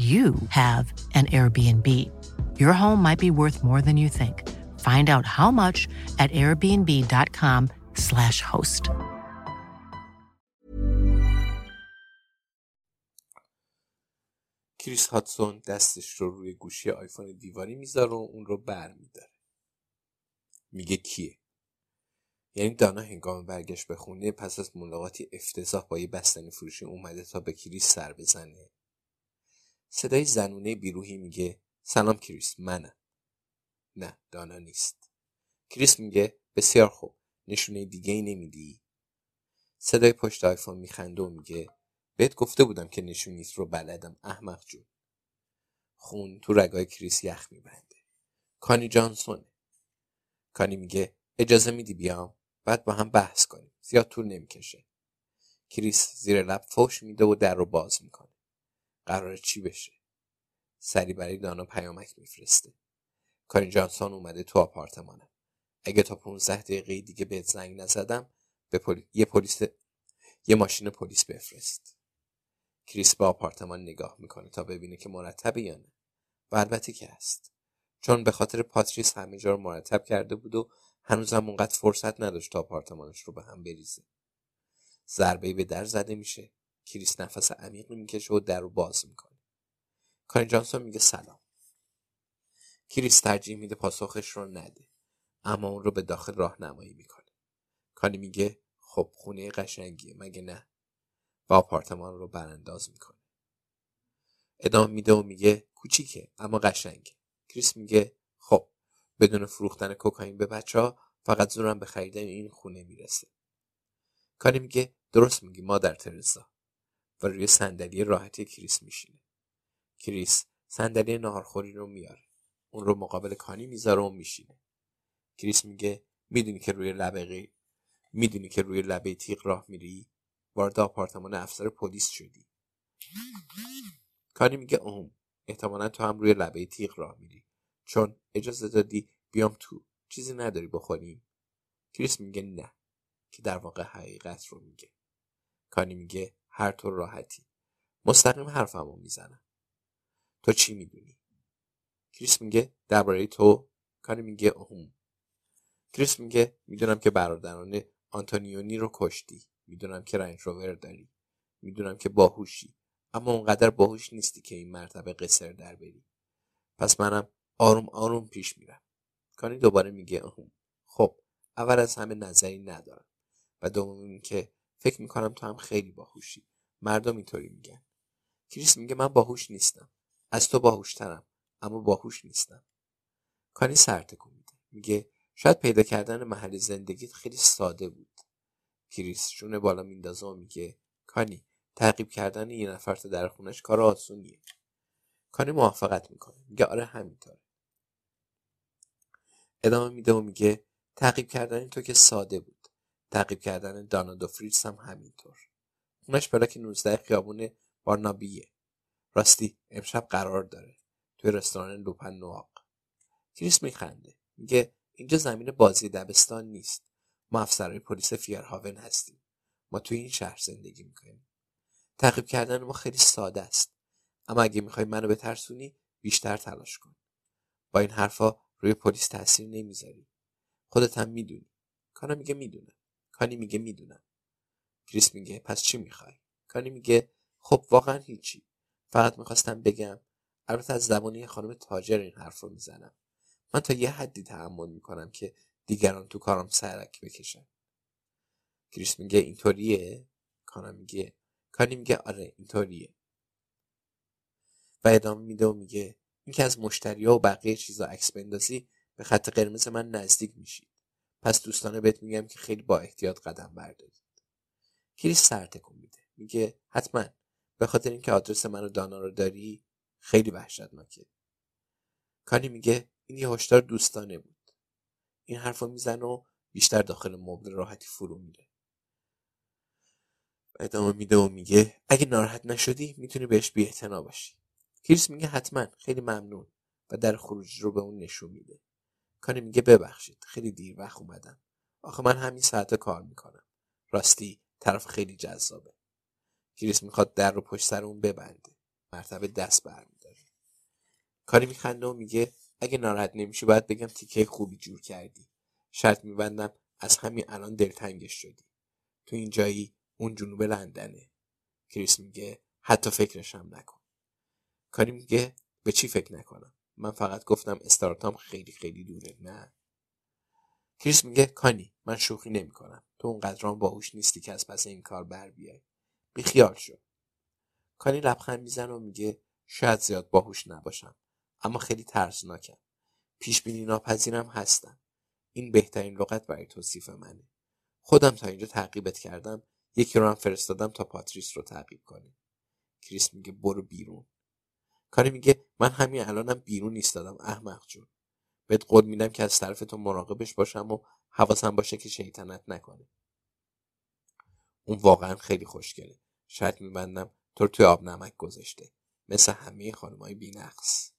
you have an Airbnb. Your home might be worth more than you think. Find out how much at airbnb.com/slash host. کریس هاتسون دستش رو روی گوشی آیفون دیواری می‌ذاره و اون رو بر میداره. میگه کیه؟ یعنی دانا هنگام برگشت به خونه پس از ملاقاتی افتضاح با یه بستنی فروشی اومده تا به کریس سر بزنه صدای زنونه بی‌روحی میگه سلام کریس منم. نه دانا نیست. کریس میگه بسیار خوب نشونه دیگه ای نمیدی؟ صدای پشت آیفون میخنده و میگه بهت گفته بودم که نشونیت رو بلدم احمق جون. خون تو رگای کریس یخ میبنده. کانی جانسونه. کانی میگه اجازه میدی بیام؟ بعد با هم بحث کنیم زیاد طول نمی‌کشه. کریس زیر لب فوش میده و در رو باز می‌کنه. قرار چی بشه؟ سریع برای دانا پیامک میفرسته. کانی جانسون اومده تو آپارتمانم اگه تا 15 دقیقه دیگه بهت زنگ نزدم به پلی... یه پلیس یه ماشین پلیس بفرست. کریس به آپارتمان نگاه می‌کنه تا ببینه که مرتبه یا نه. و البته که هست. چون به خاطر پاتریس همه جا رو مرتب کرده بود و هنوزم اونقدر فرصت نداشت تا آپارتمانش رو به هم بریزه. ضربه به در زده میشه. کریس نفس عمیقی می‌کشه و در رو باز می‌کنه. کانی جانسون میگه سلام. کریس ترجیح میده پاسخش رو نده اما اون رو به داخل راهنمایی می‌کنه. کانی میگه خب خونه قشنگیه مگه نه؟ و آپارتمان رو برانداز می‌کنه. ادامه میده و میگه کوچیکه اما قشنگه. کریس میگه خب بدون فروختن کوکائین به بچه ها فقط زورم به خریدن این خونه می‌رسه. کانی میگه درست میگی مادر ترزا. و روی صندلی راحتی کریس میشینه. کریس صندلی ناهارخوری رو میاره اون رو مقابل کانی می‌ذاره و میشینه. کریس میگه می‌دونی که روی لبه می‌دونی که روی لبه تیغ راه میری؟ وارد آپارتمان افسر پلیس شدی. کانی میگه اوم احتمالا تو هم روی لبه تیغ راه میری. چون اجازه دادی بیام تو. چیزی نداری بخوریم. کریس میگه نه. که در واقع حقیقت رو میگه. کانی میگه هر طور راحتی. مستقیم حرفمو می‌زنم. تو چی می‌دونی؟ کریس میگه درباره تو کانی میگه اوهم کریس میگه می‌دونم که برادران آنتونیونی رو کشتی. می‌دونم که رنج روور داری. می‌دونم که باهوشی. اما اونقدر باهوش نیستی که این مرتبه قصر در بری. پس منم آروم آروم پیش میرم. کانی دوباره میگه اوهم خب اول از همه نظری ندارم و دوم که فکر می‌کنم تو هم خیلی باهوشی. مردم اینطوری میگن. کریس میگه من باهوش نیستم. از تو باهوشترم اما باهوش نیستم. کانی سر تکون میده. میگه شاید پیدا کردن محل زندگیت خیلی ساده بود. کریس شونه بالا میندازه و میگه کانی تعقیب کردن یه نفر تا در خونش کار آسونیه. کانی موافقت می‌کنه. میگه آره همینطوره. ادامه میده و میگه تعقیب کردن تو که ساده بود. تعقیب کردن دانا فریتس هم همینطور. خونش بلاک 19 خیابون بارنابیه. راستی امشب قرار داره توی رستوران لوپن نواق. کریس میخنده. میگه اینجا زمین بازی دبستان نیست. ما افسرهای پلیس فیرهاون هستیم. ما توی این شهر زندگی می‌کنیم. تعقیب کردن ما خیلی ساده است. اما اگه می‌خوای منو بترسونی بیشتر تلاش کن. با این حرفا روی پلیس تاثیر نمی‌ذاری. خودت هم می‌دونی. کانا میگه می‌دونم. کانی میگه می‌دونم. کریس میگه پس چی می‌خوای؟ کانی میگه خب واقعا هیچی. فقط می‌خواستم بگم البته از زبانی خانم تاجر این حرف رو می‌زنم. من تا یه حدی تحمل می‌کنم که دیگران تو کارم سرک بکشن. کریس میگه اینطوریه؟ کانا میگه کانی میگه آره اینطوریه. و ادامه میده و میگه اینکه از مشتری و بقیه چیزا عکس بندازی به خط قرمز من نزدیک میشید پس دوستانه بهت میگم که خیلی با احتیاط قدم بردارید کریس سر تکون میده. میگه حتما. به خاطر اینکه آدرس منو دانا رو داری خیلی وحشتناکه. کانی میگه این یه هشدار دوستانه بود. این حرفو می‌زنه و بیشتر داخل مبل راحتی فرو میره. ادامه میده و میگه اگه ناراحت نشدی می‌تونی بهش بی باشی. کریس میگه حتما. خیلی ممنون. و در خروج رو به اون نشون میده. کانی میگه ببخشید. خیلی دیر وقت اومدم. آخه من همین ساعت کار می‌کنم. راستی طرف خیلی جذابه. کریس می‌خواد در رو پشت سر اون ببنده. مرتبه دست برمیداره. کاری میخنده و میگه اگه ناراحت نمیشی باید بگم تیکه خوبی جور کردی. شرط میبندم از همین الان دلتنگش شدی. تو این جایی اون جنوب لندنه. کریس میگه حتی فکرشم نکن. کاری میگه به چی فکر نکنم؟ من فقط گفتم استارتام خیلی خیلی دوره نه. کریس میگه کانی من شوخی نمی‌کنم. تو اونقدران باهوش نیستی که از پس این کار بر بیای. بیخیال شو. کانی لبخند می‌زنه و میگه شاید زیاد باهوش نباشم اما خیلی ترسناکم. پیش بینی ناپذیرم هستم. این بهترین لغت برای توصیف منه. خودم تا اینجا تعقیبت کردم یکی رو هم فرستادم تا پاتریس رو تعقیب کنه. کریس میگه برو بیرون. کاری میگه من همین الانم بیرون ایستادم احمق جون. بهت قول میدم که از طرف تو مراقبش باشم و حواسم باشه که شیطنت نکنه. اون واقعا خیلی خوشگله. شاید میبندم تو توی آب نمک گذاشته. مثل همه خانمای بینقص.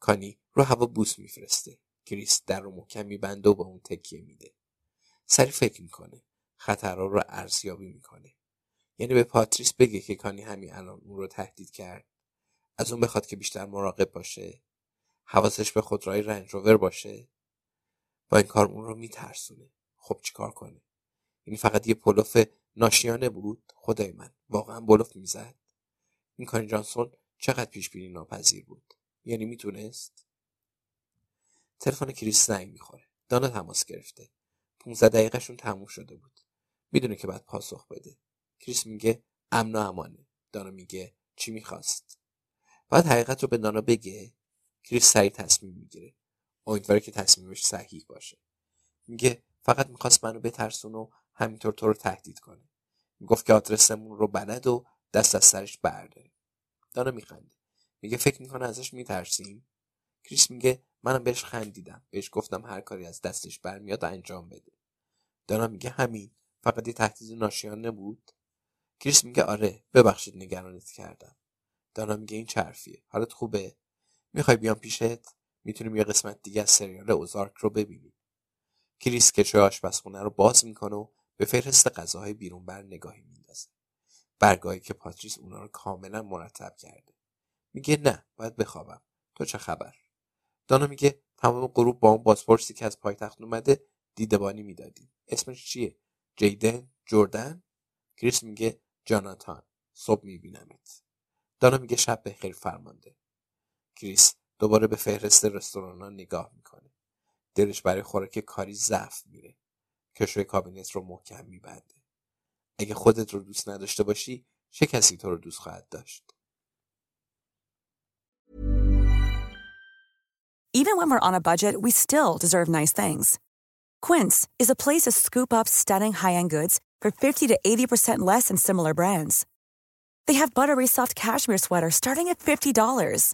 کانی رو هوا بوس میفرسته. کریس در رو محکم میبنده و به اون تکیه میده. سریع فکر می‌کنه. خطرها رو ارزیابی می‌کنه. یعنی به پاتریس بگه که کانی همین الان اون رو تهدید کرد. از اون بخواد که بیشتر مراقب باشه. حواسش به خودروهای Range Rover باشه با این کار اون رو میترسونه. خب چیکار کنه؟ این فقط یه بلوف ناشیانه بود؟ خدای من واقعا بلوف می‌زد؟ این کانی جانسون چقدر پیش بینی ناپذیر بود؟ یعنی می‌تونست؟ تلفن کریس زنگ می‌خوره. دانا تماس گرفته. 15 دقیقهشون تموم شده بود. می‌دونه که بعد پاسخ بده. کریس میگه امن و امانه. دانا میگه چی می‌خواست؟ بعد حقیقت رو به دانا بگه. کریس سریع تصمیم می‌گیره. امیدواره که تصمیمش صحیح باشه. میگه فقط می‌خواست منو بترسون و همینطور تو رو تهدید کنه. می‌گفت که آدرسمون رو بلد و دست از سرش برداره. دانا میخنده میگه فکر می‌کنه ازش میترسیم؟ کریس میگه منم بهش خندیدم. بهش گفتم هر کاری از دستش برمیاد انجام بده. دانا میگه همین. فقط یه تهدید ناشیانه بود کریس میگه آره ببخشید نگرانت کردم. دانا میگه این چرفیه. حالت خوبه؟ می‌خوای بیام پیشت؟ می‌تونیم یه قسمت دیگه از سریال اوزارک رو ببینیم. کریس کشوی آشپزخونه رو باز می‌کنه و به فهرست غذاهای بیرون بر نگاهی میندازه. برگه‌هایی که پاتریس اونا رو کاملا مرتب کرده. میگه نه باید بخوابم. تو چه خبر؟ دانا میگه تمام غروب با اون بازپرسی که از پایتخت اومده دیدبانی می‌دادیم. اسمش چیه؟ جیدن؟ جردن؟ کریس میگه جاناتان صبح میبینمت. دانا میگه شب بخیر فرمانده. کریس دوباره به فهرست رستوران ها نگاه میکنه دلش برای خوراک کاری ضعف میره کشوی کابینت رو محکم میبنده اگه خودت رو دوست نداشته باشی چه کسی تو رو دوست خواهد داشت Even when we're on a budget, we still deserve nice things. Quince is a place to scoop up stunning high-end goods for 50 to 80% less than similar brands. They have buttery soft cashmere sweaters starting at $50,